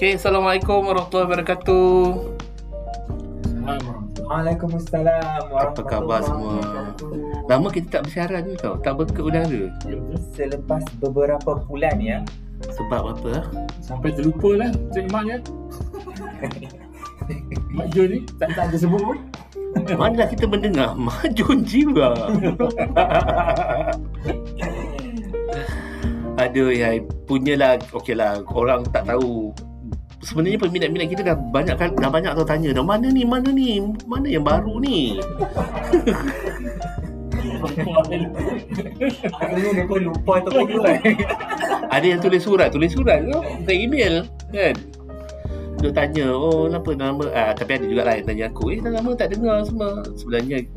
Okay, Assalamualaikum warahmatullahi wabarakatuh. Waalaikumsalam Apa khabar semua? Lama kita tak bersiaran ni tau, tak berke udara. Selepas beberapa bulan ya Sebab apa? Sampai terlupa lah Cik Mak ya Mak Jo ni tak, tak ada sebut pun Mana kita mendengar Majun jiwa. Aduh ya, punyalah okeylah orang tak tahu sebenarnya peminat-peminat kita dah banyak kan dah banyak tau tanya dah mana ni mana ni? Mana yang baru ni? Akhirnya dia lupa tu dulu ada yang tulis surat tulis surat tu bukan email kan. Dia tanya oh kenapa nama? Ah, tapi ada juga yang tanya aku eh dah lama tak dengar semua sebenarnya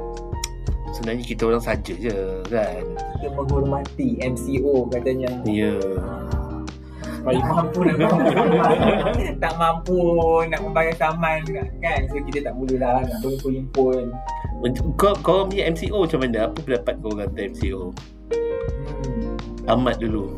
sebenarnya kita orang saja je kan. Kita menghormati MCO katanya. Ya Tak mampu nak Tak mampu nak membayar saman kan? So kita tak boleh lah nak berhimpun-himpun kau kau punya MCO macam mana? Apa pendapat kau kata MCO hmm. Ahmad dulu.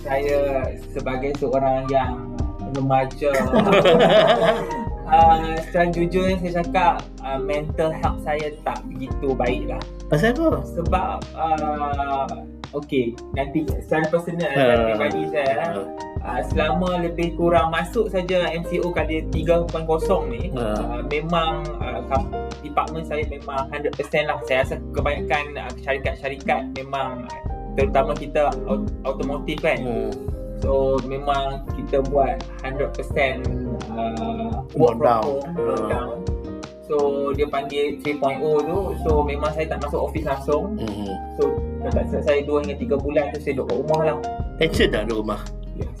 Saya sebagai seorang yang remaja uh, Secara jujur saya cakap uh, Mental health saya tak begitu baik lah pasal apa? Sebab uh, Okay Nanti secara personal uh, Pribadi saya uh, Selama lebih kurang masuk saja MCO kali 3.0 ni Ha. uh, Memang uh, Department saya memang 100% lah. Saya rasa kebanyakan uh, syarikat-syarikat Memang Terutama kita aut- automotif kan. Hmm. So memang kita buat 100% uh, work from home, lockdown. So dia panggil 3.0 tu So memang saya tak masuk office langsung. Hmm. So dekat saya 2 hingga 3 bulan tu saya duduk kat rumah lah. Tension tak duduk rumah? Yes.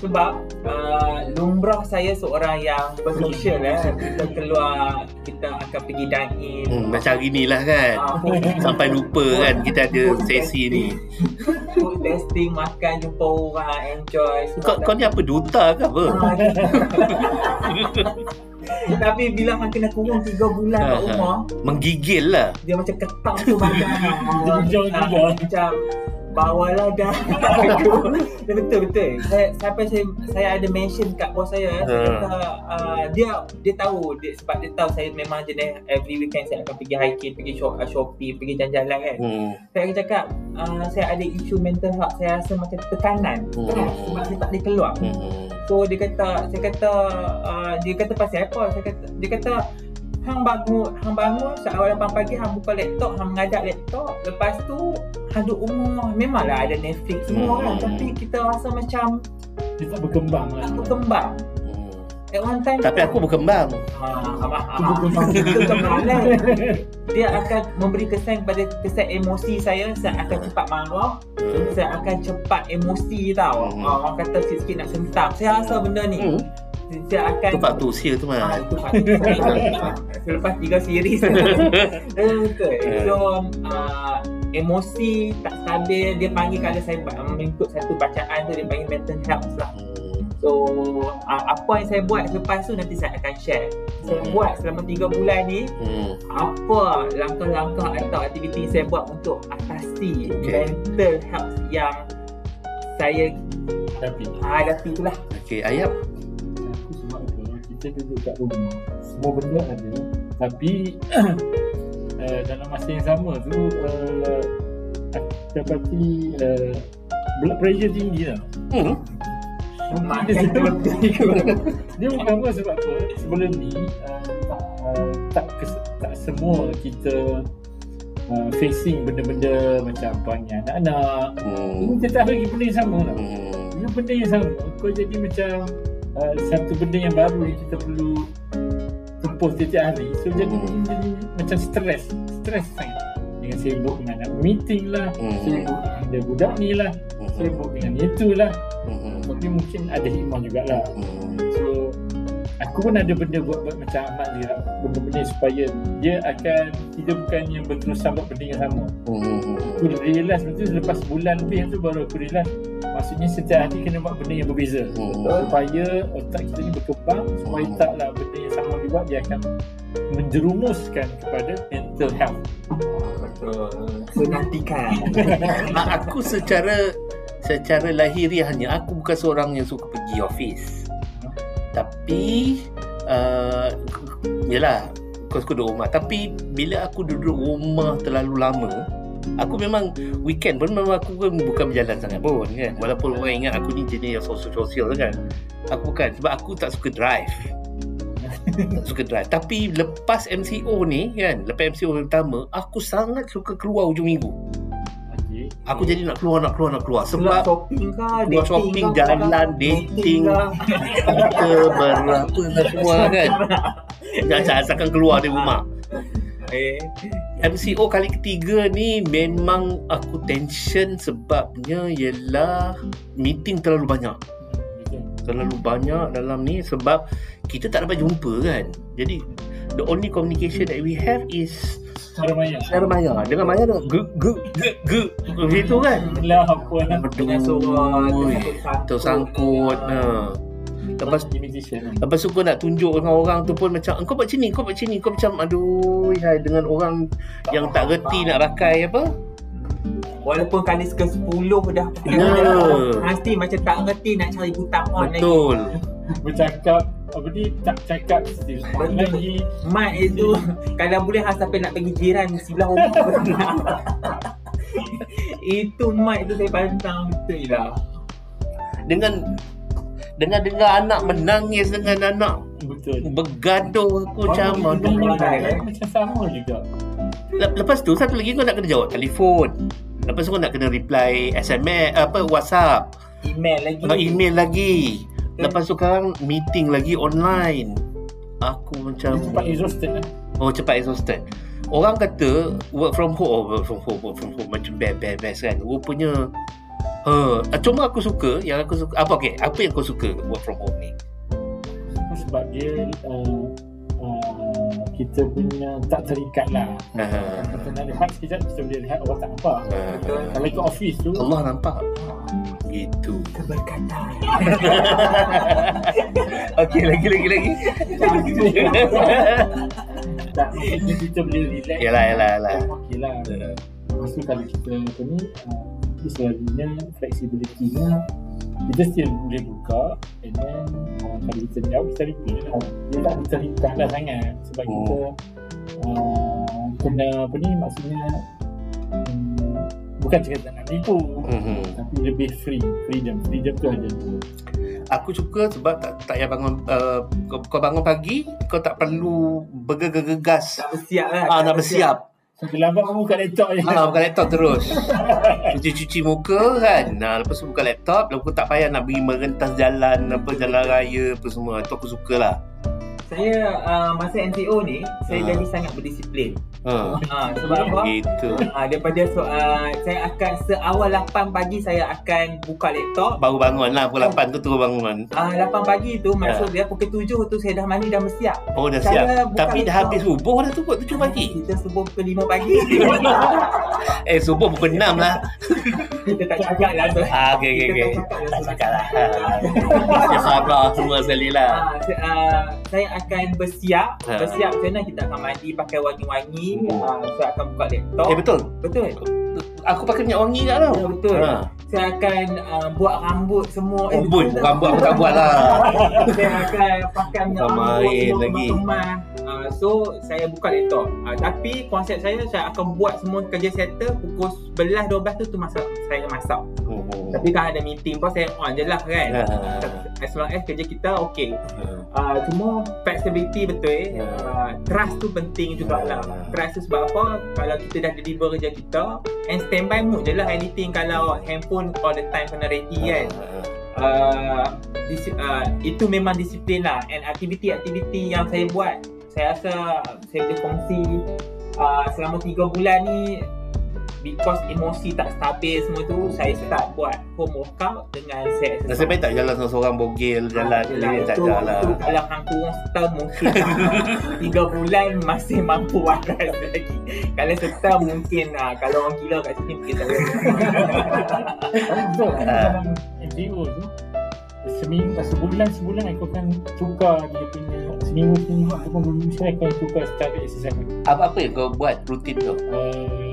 Sebab uh, lumrah saya seorang yang bersosial eh. Kita keluar, kita akan pergi dine in. hmm, macam hari ni lah kan. Food- sampai lupa kan kita ada sesi ni Food testing, makan, jumpa orang, enjoy. kau, kau ni apa duta ke apa Ah, Tapi bila hang kena kurung 3 bulan kat Ha, ha. rumah menggigil lah Dia macam ketam tu badan juga. Macam Bawalah dah Dia betul-betul saya, Sampai saya Saya ada mention kat bos saya Ha. kata uh, Dia Dia tahu dia, Sebab dia tahu Saya memang jenis Every weekend saya akan pergi hiking Pergi shop, uh, shopping Pergi jalan-jalan kan hmm. Saya akan cakap uh, Saya ada isu mental health Saya rasa macam tekanan Hmm. Stres Sebab saya tak boleh keluar Hmm. So dia kata Saya kata uh, Dia kata pasal apa Saya kata Dia kata Hang bangun Hang bangun Saat awal 8 pagi Hang buka laptop Hang mengadap laptop. Lepas tu Hang duduk rumah. Memanglah ada Netflix semua kan? Hmm. Tapi kita rasa macam Dia tak berkembang lah. Tak berkembang. Hmm. At one time tapi aku berkembang. Ha, ha, ha, ha, Itu kemalan Dia akan memberi kesan kepada Kesan emosi saya Saya akan cepat marah. Hmm. Saya akan cepat emosi tau. Hmm. ha, Orang kata sikit-sikit nak sentam. Saya rasa benda ni Saya akan tu faktor usia tu Ah, mah. Selepas tiga series Eh, Betul So uh, Emosi tak stabil Dia panggil kalau saya mengikut satu bacaan tu Dia panggil mental health lah. So uh, Apa yang saya buat selepas tu Nanti saya akan share Saya Hmm. buat selama tiga bulan ni Hmm. Apa langkah-langkah Atau aktiviti saya buat Untuk atasi Okay. Mental health yang Saya hadapi tu lah Okay, Ayap Kita duduk kat rumah. Semua benda ada. Tapi uh, Dalam masa yang sama tu uh, dapati uh, Blood pressure tinggi lah. Hmm. Makan lebih Dia pertama sebab apa Sebelum ni uh, tak, uh, tak, kes- tak semua kita uh, Facing benda-benda macam panggil anak-anak. Ini Hmm. tetap lagi benda yang sama lah. Hmm. Ini benda yang sama Kau jadi macam uh, Satu benda yang baru yang kita perlu Tempuh setiap hari So jadi, Hmm. jadi macam stres Stres sangat Dengan sibuk dengan meeting lah Hmm. Sibuk dengan budak ni lah Hmm. Sibuk dengan itu lah Hmm. Tapi mungkin ada hikmah jugalah Hmm. So Aku pun ada benda buat, buat macam Ahmad ni lah Benda-benda supaya Dia akan Kita bukan yang berterusan buat benda yang sama Hmm. Aku realise betul Selepas bulan lebih tu baru aku realise Maksudnya setiap hari kena buat benda yang berbeza Hmm. Supaya otak kita ni berkembang Supaya Hmm. taklah benda yang sama dibuat Dia akan menjerumuskan kepada mental health Betul Menantikan aku secara secara lahiriahnya aku bukan seorang yang suka pergi office. Tapi uh, Yelah Kau suka duduk rumah Tapi Bila aku duduk rumah Terlalu lama Aku memang Weekend pun Memang aku pun Bukan berjalan sangat pun kan Walaupun orang ingat Aku ni jenis yang sosial-sosial kan Aku bukan Sebab aku tak suka drive tak suka drive Tapi lepas MCO ni kan Lepas MCO pertama Aku sangat suka keluar hujung minggu. Aku jadi nak keluar Nak keluar nak keluar Keluar Sebab shopping kah? keluar dating shopping, kah? jalan, dating. kah? Kita berapa semua kan Jangan asalkan keluar dari rumah Eh, MCO kali ketiga ni memang aku tension sebabnya ialah meeting terlalu banyak. Terlalu banyak dalam ni sebab kita tak dapat jumpa kan. Jadi the only communication that we have is Cara maya. secara maya. Dengan maya tu ge ge ge ge begitu kan. Lah apa Aduh, tersangkut-sangkut. tersangkut. Ha. Lepas Imitation. Lepas tu kau nak tunjuk dengan orang tu pun macam kau buat macam ni, kau buat macam ni, kau macam aduh hai, dengan orang yang tak reti nak pakai apa. Walaupun kali ke-10 dah Ya. Pasti macam tak ngerti nak cari butang on lagi Betul. Bercakap apa ni tak cakap lagi. Mat itu Kalau boleh hang sampai nak pergi jiran Sebelah rumah Itu mat itu saya pantang betul lah Dengan dengan dengar anak menangis dengan anak Betul. bergaduh aku macam aduh. Macam sama juga. Le- Lepas tu satu lagi kau nak kena jawab telefon. Lepas tu kau nak kena reply SMS apa WhatsApp, Email lagi nak email lagi. Lepas tu sekarang meeting lagi online. Aku macam Dia cepat exhausted lah. Oh cepat exhausted Orang kata Work from home oh, Work from home Work from home Macam best best best kan Rupanya uh, Cuma aku suka Yang aku suka Apa okay Apa yang kau suka Work from home ni? Sebab dia uh, uh, kita punya tak terikat lah. uh, Kita nak lihat sekejap kita boleh lihat orang tak nampak. uh, Kalau ikut office tu Allah nampak. Gitu. Keberkatan. Okay lagi lagi lagi. Tak kita boleh relax. Yalah yalah yalah. Okey lah. Lepas tu kalau kita apa ni uh, itu selalunya flexibility-nya kita still boleh buka and then uh, kalau kita jauh kita reply lah. Dia tak terikat lah sangat. Sebab Oh. kita uh, kena apa ni maksudnya um, bukan cakap tak nak tipu Mhm. tapi lebih free freedom. Freedom tu ada. Aku suka sebab tak tak payah bangun uh, kau, kau bangun pagi kau tak perlu bergegas. Tak bersiap lah ah tak nak bersiap lambat kamu buka laptop je Ah, buka laptop terus. Cuci-cuci muka kan. Nah, lepas tu buka laptop, lepas tu tak payah nak pergi merentas jalan, apa jalan raya apa semua. Itu aku suka lah. Saya uh, masa NCO ni Saya Ah. jadi sangat berdisiplin Ha. uh, Sebab apa? Gitu. Uh, daripada so, uh, saya akan seawal 8 pagi saya akan buka laptop Baru bangun lah pukul 8 tu terus bangun. Ah, 8 pagi tu maksud dia pukul 7 tu saya dah mandi dah bersiap. Oh dah Saya siap. Tapi dah laptop. habis subuh dah tu pukul 7 pagi. Kita subuh pukul 5 pagi. Eh subuh pukul 6 lah. kita tak cakap lah tu. Ah, okey okey okey. Kita tak Tak cakap lah. lah. Ya sabar semua sekali lah. Ah, se- ah, saya akan bersiap. Ha. Bersiap macam mana kita akan mandi pakai wangi-wangi. Ah, saya akan buka laptop. Eh betul. betul. Aku pakai minyak wangi kat tau. Ya, betul. Ha. Saya akan ah, buat rambut semua. Oh, bun. betul tak? Rambut aku tak buat lah. saya akan pakai minyak Bukan rambut lagi. kemas-kemas. Ah, so saya buka laptop. Ah, tapi konsep saya saya akan buat semua kerja settle pukul 11 12 tu tu masa saya masak. Hmm. Tapi kalau ada meeting pun saya on je lah kan. Ha. As long as kerja kita okey. Ha. Uh, cuma flexibility betul eh. Ya. Uh, trust tu penting jugalah. Ya. Trust tu sebab apa? Kalau kita dah deliver kerja kita and standby mood je lah anything kalau handphone all the time kena ready kan. Uh, dis- uh, itu memang disiplin lah and aktiviti-aktiviti yang saya buat saya rasa saya boleh kongsi uh, selama 3 bulan ni because emosi tak stabil semua tu saya start buat home workout dengan saya exercise. Nasib baik tak jalan seorang-seorang bogel Jalan Yelah, dia tak jalan itu kalau hang kurang setahun mungkin tak. Tiga bulan masih mampu waras lagi Kalau setahun mungkin ah, Kalau orang gila kat sini mungkin tak boleh betul kan Ah. dalam tu seminggu sebulan sebulan aku akan tukar dia punya seminggu seminggu ataupun beberapa minggu sekali akan tukar style exercise aku. Apa-apa yang kau buat rutin tu Uh,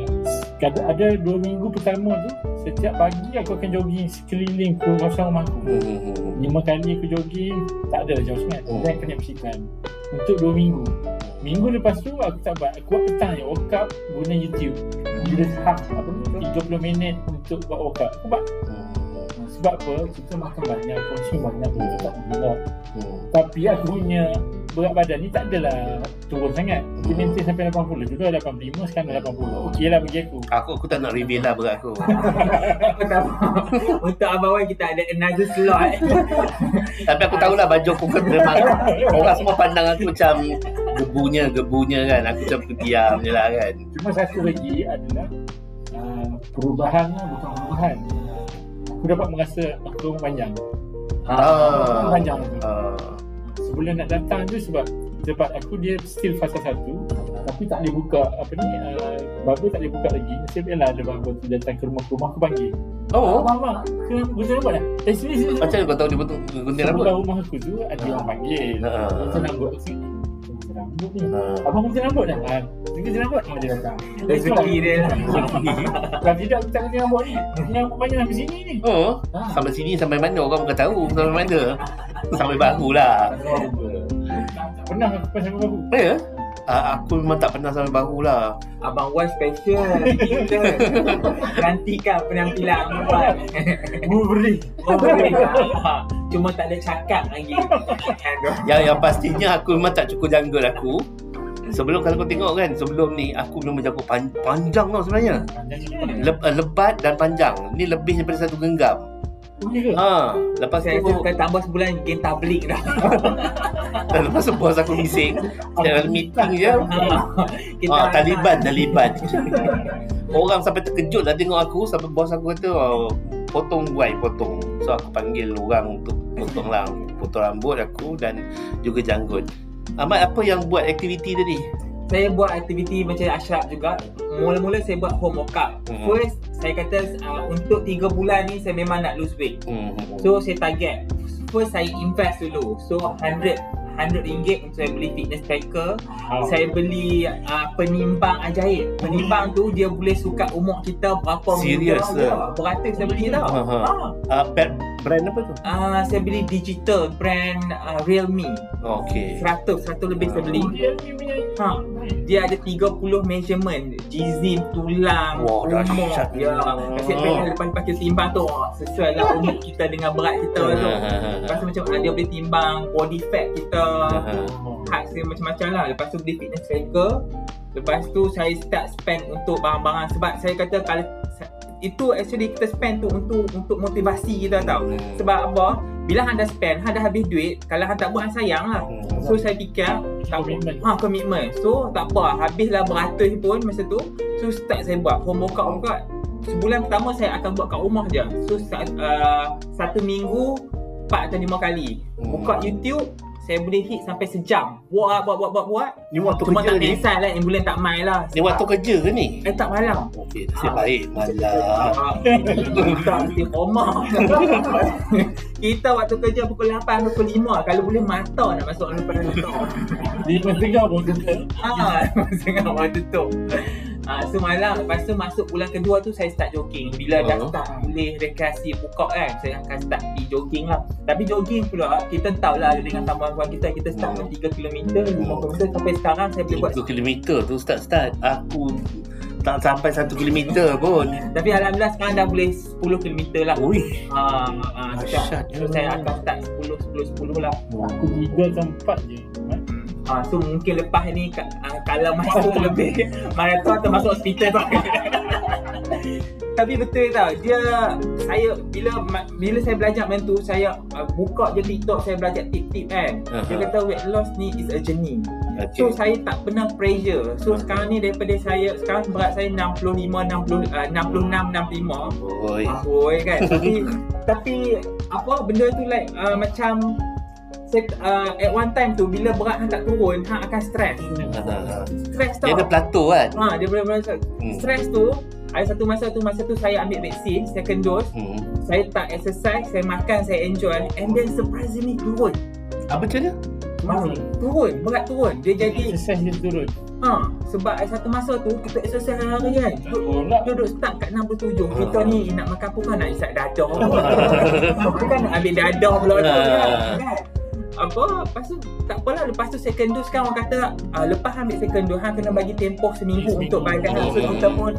Ada, ada dua minggu pertama tu Setiap pagi aku akan jogging sekeliling ke kawasan rumah aku. Hmm. Lima kali aku jogging Tak ada jauh sangat. Hmm. Dan kena bersihkan. Untuk dua minggu. Minggu lepas tu aku tak buat. Aku buat petang je workout guna YouTube. Bila half apa ni 30 minit untuk buat workout Aku buat. Hmm. Sebab apa? Kita makan banyak Konsum banyak Kita tak gila Hmm. Tapi aku punya Berat badan ni tak adalah Turun sangat Dia Hmm. maintain sampai 80 Dulu 85 Sekarang dah 80 Okey lah bagi aku Aku aku tak nak reveal lah berat aku. Aku tak mahu. Untuk Abang Wan kita ada another slot. Tapi aku tahulah baju aku kan memang orang semua pandang aku macam gebunya gebunya kan. Aku macam diam je lah kan. Cuma satu lagi adalah uh, Perubahan lah bukan perubahan Aku dapat merasa Aku panjang Ah. Panjang tu Ah. Sebelum nak datang tu sebab Sebab aku dia still fasa satu. Tapi tak boleh buka Apa ni uh, Bubble tak boleh buka lagi. Nasib baiklah ada bubble tu datang ke rumah Rumah aku panggil. Oh, Abang abang Kena guna rambut dah? Eh sini sini. Macam mana kau tahu dia betul gunting rambut? Rumah aku tu Ada orang panggil. Ha. Gunting rambut Aku rambut Ah. Abang gunting rambut dah ha, Gunting rambut Ah, Dia datang Rezeki dia lah. Kalau tidak aku tak gunting rambut ni Gunting rambut banyak sampai sini ni Oh, Ha. sampai sini sampai mana orang bukan tahu sampai mana. Sampai bahu lah. Tak pernah aku pasal baru Ya? Ah, aku memang tak pernah sampai bahu lah. Abang Wan special. Gantikan penampilan Abang Wan. Wolverine Oh, boleh tak? Cuma tak ada cakap lagi. Yang yang pastinya aku memang tak cukup jungle aku. Sebelum kalau kau tengok kan sebelum ni aku memang jago pan, panjang tau sebenarnya. Panjang Le, uh, lebat dan panjang. Ni lebih daripada satu genggam. Oh? Ha, lepas Saya tu rasa tambah sebulan gain tablik dah. lepas tu bos aku bising. Dalam meeting je. Kita Ah, Taliban, Taliban. Orang sampai terkejut lah tengok aku sampai bos aku kata oh, potong buai, potong. So aku panggil orang untuk potong lah, potong rambut aku dan juga janggut. Ahmad apa yang buat aktiviti tadi? Saya buat aktiviti macam Ashraf juga. Mula-mula saya buat home workout. Hmm. First, saya kata uh, untuk 3 bulan ni saya memang nak lose weight. Hmm. So saya target First saya invest dulu So 100 100 ringgit untuk saya beli fitness tracker Oh. Saya beli uh, penimbang ajaib Penimbang tu dia boleh sukat umur kita berapa Serious minggu lah? Saya beli tau Ha, ha. Uh, brand apa tu? Ah, saya beli digital brand uh, Realme. Okey. 100 100 lebih saya beli. Punya ha. Dia ada 30 measurement. Jizim, tulang, Wah, umur. Ya, Nasib baik lepas-lepas kita timbang tu. Oh, Sesuai lah umur kita dengan berat kita tu. Lepas tu macam ah, dia boleh timbang body fat kita. Height saya macam-macam lah. Lepas tu beli fitness tracker. Lepas tu saya start spend untuk barang-barang. Sebab saya kata kalau itu actually kita spend tu untuk untuk motivasi kita tau Sebab apa? Bila hang dah spend, hang dah habis duit Kalau hang tak buat, hang sayang lah So saya fikir tak. Ha, commitment. So, tak apa. Habislah beratus pun masa tu. So, start saya buat home workout workout. Sebulan pertama saya akan buat kat rumah je. So, uh, satu minggu, empat atau lima kali. Hmm. Buka YouTube, saya boleh hit sampai sejam. Buat, buat, buat, buat, buat. Ni waktu Cuma kerja tak ni. cancel lah. Ambulan tak main lah. Ni waktu kerja ke ni? Eh, tak malam. Okey, nasib baik malam. Kita mesti rumah. Kita waktu kerja pukul 8, pukul 5. Kalau boleh mata nak masuk depan laptop. Lima setengah pun kena Ah, tengah waktu tu. Ah, so malam lepas tu masuk bulan kedua tu saya start jogging. Bila dah Oh. start boleh rekreasi buka kan, saya akan start pergi jogging lah. Tapi jogging pula kita tahu lah dengan kawan-kawan kita kita start dengan 3 km, 5 km sampai sekarang saya boleh buat 3 kilometer tu start-start. Aku tak sampai 1 kilometer pun. tapi alhamdulillah sekarang dah boleh 10 km lah. Ui, Ah, ah, dahsyat. so saya akan start 10 10 10 lah. Aku tiga atau empat je Ah, so mungkin lepas ni ah, kalau masuk lebih maraton atau masuk hospital tu. Tapi betul tau, dia saya bila bila saya belajar macam tu, saya uh, buka je TikTok, saya belajar tip-tip kan. Dia Aha. kata weight loss ni is a journey. So Okey. saya tak pernah pressure. So sekarang ni daripada saya sekarang berat saya 65 60 uh, 66 65. Oi. Ah, boy kan. Tapi tapi apa benda tu like uh, macam uh, at one time tu bila berat hang tak turun hang akan stress. Ah, Stress tau. Dia ada plateau kan? Ha, dia boleh stress. Hmm. Stress tu ada satu masa tu masa tu saya ambil vaksin second dose Hmm. saya tak exercise saya makan saya enjoy and then surprisingly turun Apa macam dia? Masih turun, berat turun. Dia jadi Exercise dia turun. ha sebab satu masa tu kita exercise hari kan. Duduk, duduk start kat 67. Ha. Kita ni nak makan apa kan nak isap dadah. Apa kan nak ambil dadah pula tu Ha. kan. kan? Apa Lepas tu Tak apalah Lepas tu second dose kan orang kata uh, Lepas ambil second dose Hang kena bagi tempoh seminggu Seminggu. Untuk badan hang. So kita pun.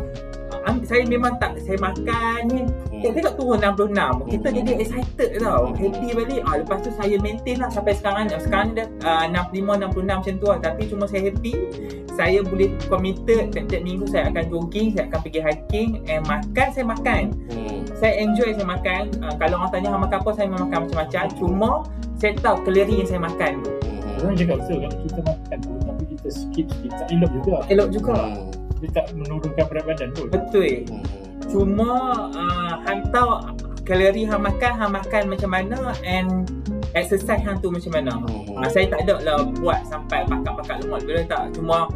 Uh, Saya memang tak Saya makan ni Eh, tengok turun 66 Kita jadi excited tau Happy balik. Ah, Lepas tu saya maintain lah Sampai sekarang Sekarang dah uh, 65, 66 macam tu lah. Tapi cuma saya happy Saya boleh committed Tiap-tiap minggu saya akan jogging Saya akan pergi hiking And makan Saya makan. Hmm. Saya enjoy saya makan. Uh, Kalau orang tanya hang makan apa Saya memang makan macam-macam. Cuma Saya tahu kalori yang saya makan tu Hmm. Orang cakap betul kalau kita makan tu tapi kita skip skip tak elok juga. Elok juga Hmm. Dia tak menurunkan berat badan pun. Betul Hmm. Cuma uh, Hang tahu Kalori hang makan Hang makan macam mana And Exercise hang tu macam mana Hmm. uh, Saya tak ada lah Buat sampai Pakat-pakat lemot Bila tak Cuma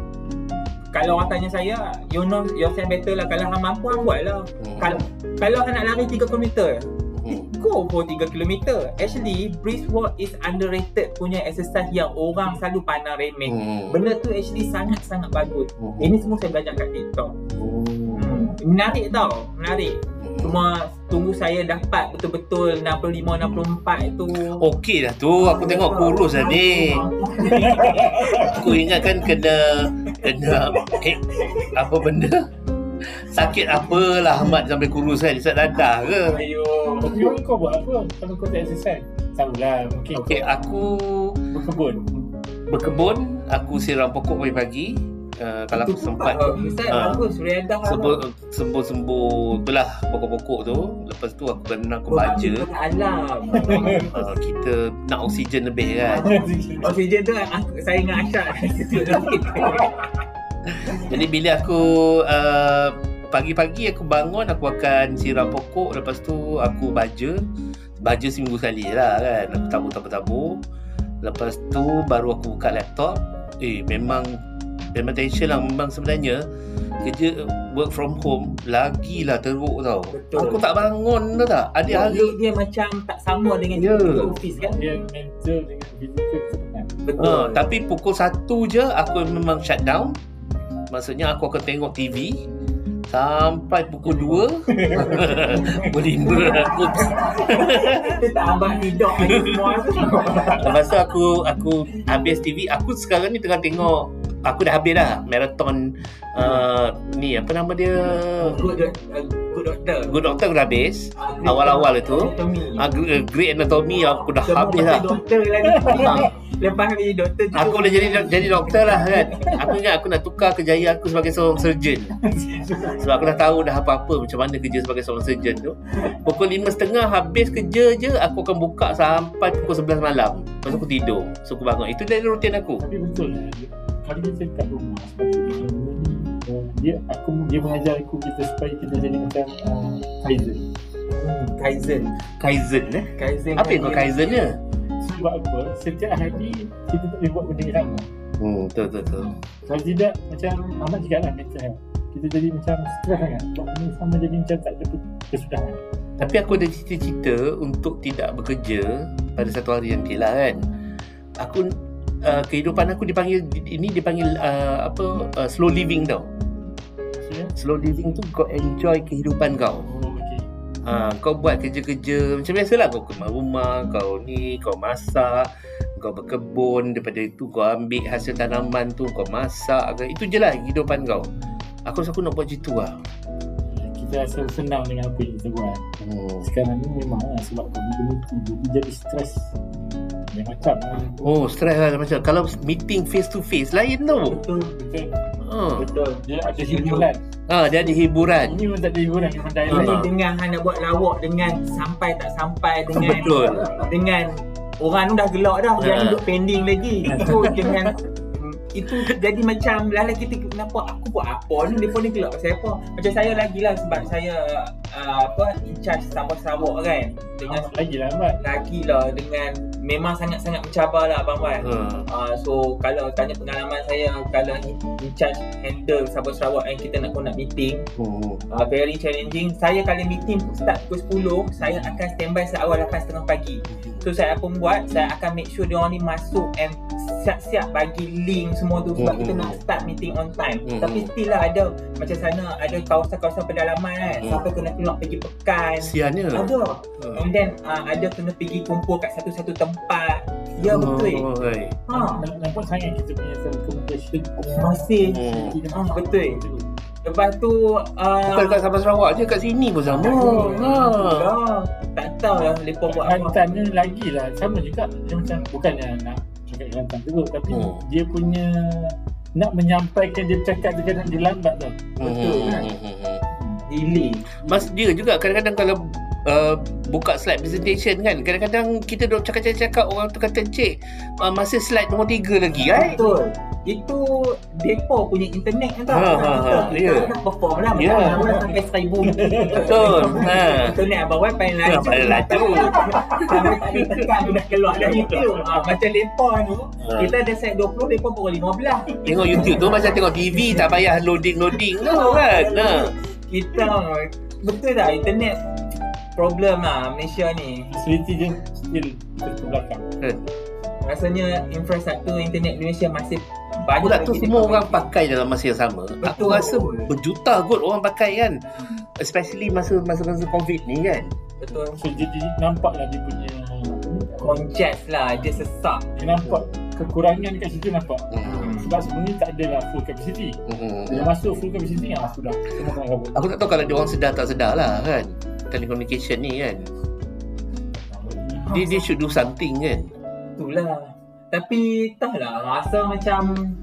Kalau orang tanya saya You know yourself better lah Kalau hang mampu hang buat lah Hmm. Kalau Kalau hang nak lari 3 km. Go for 3 km Actually Brisk walk is underrated Punya exercise Yang orang selalu pandang remeh Hmm. Benda tu actually sangat-sangat bagus Hmm. Ini semua saya belajar kat TikTok Oh. Hmm, menarik tau, menarik. Cuma tunggu saya dapat betul-betul 65 64 tu. Okey dah tu Aku tengok kurus dah ni Aku ingat kan kena Kena eh, Apa benda Sakit apalah Ahmad sampai kurus kan Isap dadah ke Ayo. Tapi kau buat apa kalau kau tak exercise? Tahulah mungkin Okey aku berkebun. Berkebun Aku siram pokok pagi-pagi uh, Kalau aku sempat Ah. Reda Sembur sembur sembur itulah pokok-pokok tu lepas tu aku kena aku baca Alam. uh, kita nak oksigen lebih kan Oksigen tu aku, saya dengan Aisyah. jadi bila aku uh, pagi-pagi aku bangun aku akan siram pokok lepas tu aku baja baja seminggu sekali lah kan aku tabur-tabur-tabur lepas tu baru aku buka laptop eh memang memang tension lah memang sebenarnya kerja work from home lagilah teruk tau Betul. aku tak bangun tau tak ada hari Dia, dia macam tak sama dengan yeah. office kan? Dia mental dengan physical. Betul. Ha, tapi pukul 1 je aku memang shut down. Maksudnya aku akan tengok TV sampai pukul 2. Pukul 5 aku. Abang hidup lagi semua. Lepas tu aku aku habis TV. Aku sekarang ni tengah tengok aku dah habis dah marathon uh, ni apa nama dia Good, doc- uh, good doctor. Good Doctor aku dah habis great awal-awal itu Anatomy. uh, Great Anatomy aku dah Semua habis dah doktor lagi. Lepas habis doktor tu. Aku dah jadi jadi doktor lah kan. Aku ingat aku nak tukar kejayaan aku sebagai seorang surgeon. Sebab aku dah tahu dah apa-apa macam mana kerja sebagai seorang surgeon tu. Pukul 5.30 habis kerja je aku akan buka sampai pukul 11 malam. Lepas aku tidur. So aku bangun. Itu dari rutin aku. Tapi betul lah. dia- Kalau kita kat rumah ni uh, dia aku dia mengajar aku kita supaya kita jadi macam uh, Kaizen. Hmm, Kaizen. Kaizen eh. Kaizen. Apa yang kau Kaizen ni? Sebab apa? Setiap hari kita tak boleh buat benda yang sama. Hmm, betul betul. betul. Kalau tidak macam Ahmad cakap lah mental health. Kita jadi macam stres sangat. Buat benda yang sama jadi macam tak ada kesudahan. Tapi aku ada cita-cita untuk tidak bekerja pada satu hari nanti lah kan. Aku uh, kehidupan aku dipanggil ini dipanggil uh, apa uh, slow living tau. Slow living tu kau enjoy kehidupan kau. Oh, okay. Ha, kau buat kerja-kerja macam biasalah kau kemas rumah, kau ni, kau masak, kau berkebun, daripada itu kau ambil hasil tanaman tu, kau masak. ke. Itu je lah kehidupan kau. Aku rasa aku nak buat macam tu lah. Kita rasa senang dengan apa yang kita buat. Hmm. Sekarang ni memang lah sebab benda tu jadi jadi stres. Dia macam lah. Oh, stress lah macam kalau meeting face to face lain tau. Betul. Betul. Ha. Betul. Dia ada hiburan. ha, dia ada hiburan. Ini pun tak ada hiburan memang Ini dialog. Ah. dengan hang nak buat lawak dengan sampai tak sampai dengan Betul. dengan orang tu dah gelak dah dia Ah. duduk pending lagi. Itu dengan itu jadi macam lala kita kenapa aku buat apa ni depa ni gelak pasal apa macam saya lagi lah sebab saya uh, apa in charge Sabah Sarawak kan dengan Lagi lambat. lagi lah dengan memang sangat-sangat mencabar lah Abang Wan. Ha. Uh, so kalau tanya pengalaman saya kalau in, in charge handle Sabah Sarawak yang kita nak kau nak meeting Oh. uh, very challenging. Saya kalau meeting start pukul 10, saya akan standby seawal 8.30 pagi. So saya apa buat, saya akan make sure dia orang ni masuk and siap-siap bagi link semua tu sebab Hmm. kita nak start meeting on time. Hmm. Tapi still lah ada macam sana ada kawasan-kawasan pedalaman kan. Hmm. Sampai kena keluar pergi pekan. Siannya. Ada. Ha. And then uh, ada kena pergi kumpul kat satu-satu tempat. Ya betul. Oh, right. Ha, Nampak sangat kita punya telecommunication. masih. Hmm. Ah, betul. Lepas tu uh, Bukan kat Sabah Sarawak je, kat sini pun sama. Ha. ha. Tak tahu lah lepas buat apa. Kelantan ni lagi lah sama juga dia macam bukannya nak cakap Kelantan teruk tapi Hmm. dia punya nak menyampaikan dia cakap dia kadang dia lambat tau. Betul, Hmm, kan? hmm, hmm, hmm. Delay. Mas dia juga kadang-kadang kalau uh, buka slide presentation kan kadang-kadang kita duk cakap-cakap orang tu kata cik uh, masih slide nombor 3 lagi kan Betul. Itu depo punya internet kan tau. Ha, ha, ha, kita ya. nak perform lah. Ya. Mana sampai seribu. betul ha Internet abang Wan paling Ya, laju. paling laju. Sampai tak ada tekan tu dah keluar dari YouTube. Ha, macam depo tu. Ha. Kita ada set 20, depo pukul 15. tengok YouTube tu macam tengok TV tak payah loading-loading tu kan ha Kita betul tak internet problem lah Malaysia ni. Facility dia still ke belakang. Rasanya infrastruktur internet Malaysia masih Aku banyak tahu lagi semua orang diperbaiki. pakai dalam masa yang sama. Aku Betul. rasa berjuta kot orang pakai kan. Especially masa masa masa Covid ni kan. betul So jadi nampaklah dia punya congest lah dia sesak. dia nampak kekurangan kat situ nampak. Hmm. Sebab sebelum ni tak adalah full capacity. Hmm. Bila masuk full capacity ah sudah semua kena kabut. Aku tak tahu kalau dia orang sedar tak sedar lah kan. Telecommunication ni kan. Dia, dia should do something kan. Itulah. Tapi entahlah rasa macam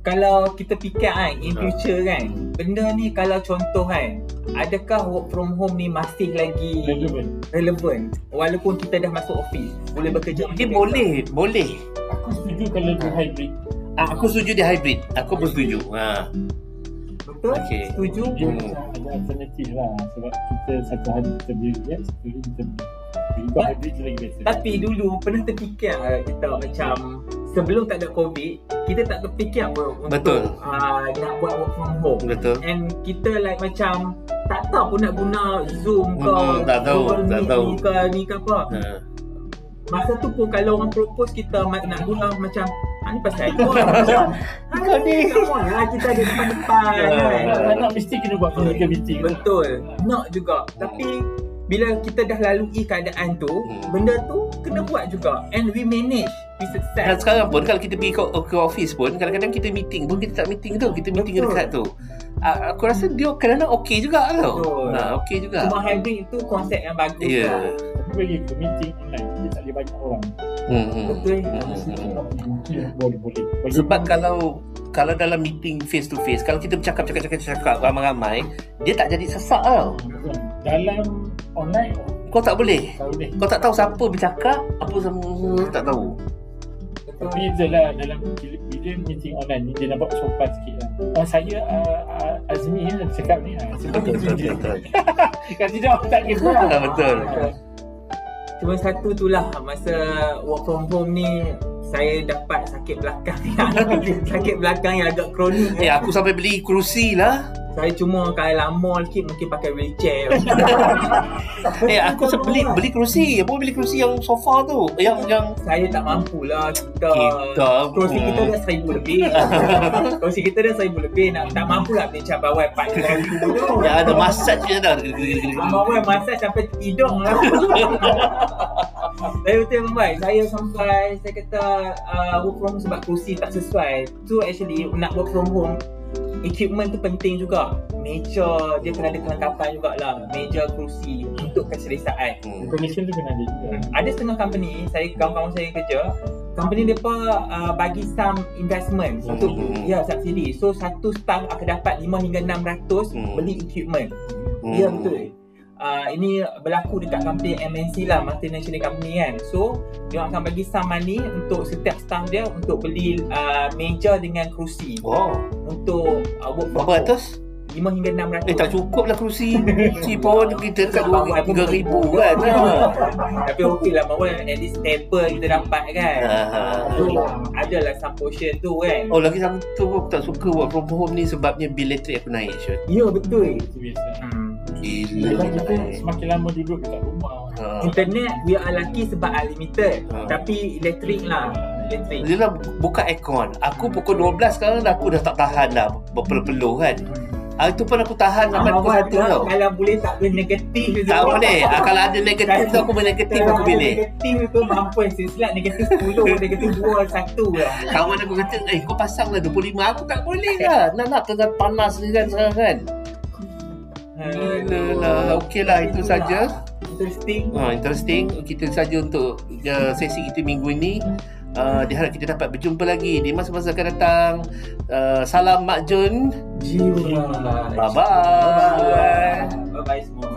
kalau kita fikir kan in Ha. future kan benda ni kalau contoh kan adakah work from home ni masih lagi Relevant. relevan walaupun kita dah masuk office boleh bekerja Dia macam boleh, boleh. Aku setuju kalau dia hybrid. Ah, aku setuju dia hybrid. Aku pun setuju. Ha. Betul Okey. setuju Dia macam ada alternatif lah sebab kita satu hari kita beli dia, satu hari kita beli. Hybrid lagi better. Tapi dulu pernah terfikir tak kita macam sebelum tak ada covid kita tak terfikir apa untuk Betul. Uh, nak buat work from home Betul. and kita like macam tak tahu pun nak guna Zoom ke Hmm, tak tahu, Google tak Meet tahu. ni ke ni ke apa Ha. Masa tu pun kalau orang propose kita nak guna macam ah, ni pasal apa macam Kau ni. lah kita ada depan-depan Ya. kan Nak, nak, nak mesti kena buat physical meeting. Betul. Nak juga. Tapi bila kita dah lalui keadaan tu, Hmm. benda tu kena buat juga. And we manage. We Dan success. sekarang pun kalau kita pergi ke, ke office pun kadang-kadang kita meeting pun kita tak meeting tu, kita meeting Betul. dekat tu. Aku rasa dia kadang-kadang okey juga tau. Betul. Ha, okey juga. Cuma hybrid itu konsep yang bagus. Ya. lah. Tapi bagi aku meeting online dia tak boleh banyak orang. Hmm, hmm. Betul. Boleh boleh. Bagi Sebab kalau kalau dalam meeting face to face, kalau kita bercakap cakap cakap cakap ramai-ramai, dia tak jadi sesak tau. dalam online Kau tak boleh. tak boleh. Kau tak tahu siapa bercakap, apa semua tak tahu. Tapi itulah dalam bila meeting online ni dia nampak sopan sikit lah. Oh, saya uh, uh, Azmi ya cakap ni uh, sebab Betul, betul, betul. Kalau tidak orang tak kira. Ha, betul. Cuma satu tu lah masa work from home ni saya dapat sakit belakang yang sakit belakang yang agak kronik. Eh, aku sampai beli kerusi lah. Saya cuma kalau lama sikit mungkin pakai wheelchair. Eh, aku sempat beli beli kerusi. Apa beli kerusi yang sofa tu? Yang yang saya tak mampu lah kita. Kita Kerusi kita dah seribu lebih. Kerusi kita dah seribu lebih. Nak, tak mampu lah beli cabai empat ribu tu. yang ada massage je dah. Abang Wan masak sampai hidung lah. Saya betul Abang Wan. Saya sampai saya kata uh, work from home sebab kerusi tak sesuai. So actually nak work from home equipment tu penting juga. Meja dia kena ada kelengkapan jugalah. Meja kerusi untuk keselesaan. Hmm. Connection tu kena ada juga. Ada setengah company, saya kawan-kawan saya kerja, company depa uh, bagi some investment Hmm. untuk ya subsidi. So satu staff akan dapat 5 hingga 600 Hmm. beli equipment. Hmm. Ya betul. Uh, ini berlaku dekat company MNC lah, multinational company kan. So, dia akan bagi some money untuk setiap staff dia untuk beli uh, meja dengan kerusi Oh, untuk uh, work from berapa ratus? 5 hingga 600. Eh tak cukup lah kerusi Kerusi pun kita dekat dua- tiga ribu kan. Tapi okey lah Mama at least table kita dapat kan. Ha. So adalah some portion tu kan. Oh lagi satu aku tak suka work from home ni sebabnya bil elektrik aku naik Syed. Ya betul. Hmm. Sebab kita semakin lama duduk dekat rumah. Ha. Internet we are lucky sebab unlimited. Ha. Tapi elektrik lah. Elektrik. Dia dah buka aircon. Aku pukul 12 sekarang dah aku dah tak tahan dah berpeluh-peluh kan. Ah, itu pun aku tahan sampai pukul Awal 1 tu tau. kalau boleh tak boleh negatif tu. Tak boleh. Ah, kalau ada negatif tu aku boleh negatif Kalau aku ada pilih. Negatif tu mampus silsilat negatif 10, negatif 2, 1 lah. Kawan aku kata, eh kau pasang lah 25. Aku tak boleh lah. Nak nak tengah panas ni kan sekarang kan. Lah. Okey lah itu saja. Interesting. Ha, interesting. Kita saja untuk uh, sesi kita minggu ini. Uh, diharap kita dapat berjumpa lagi di masa-masa akan datang. Uh, salam Mak Jun. Jiwa. Bye-bye. Bye-bye semua.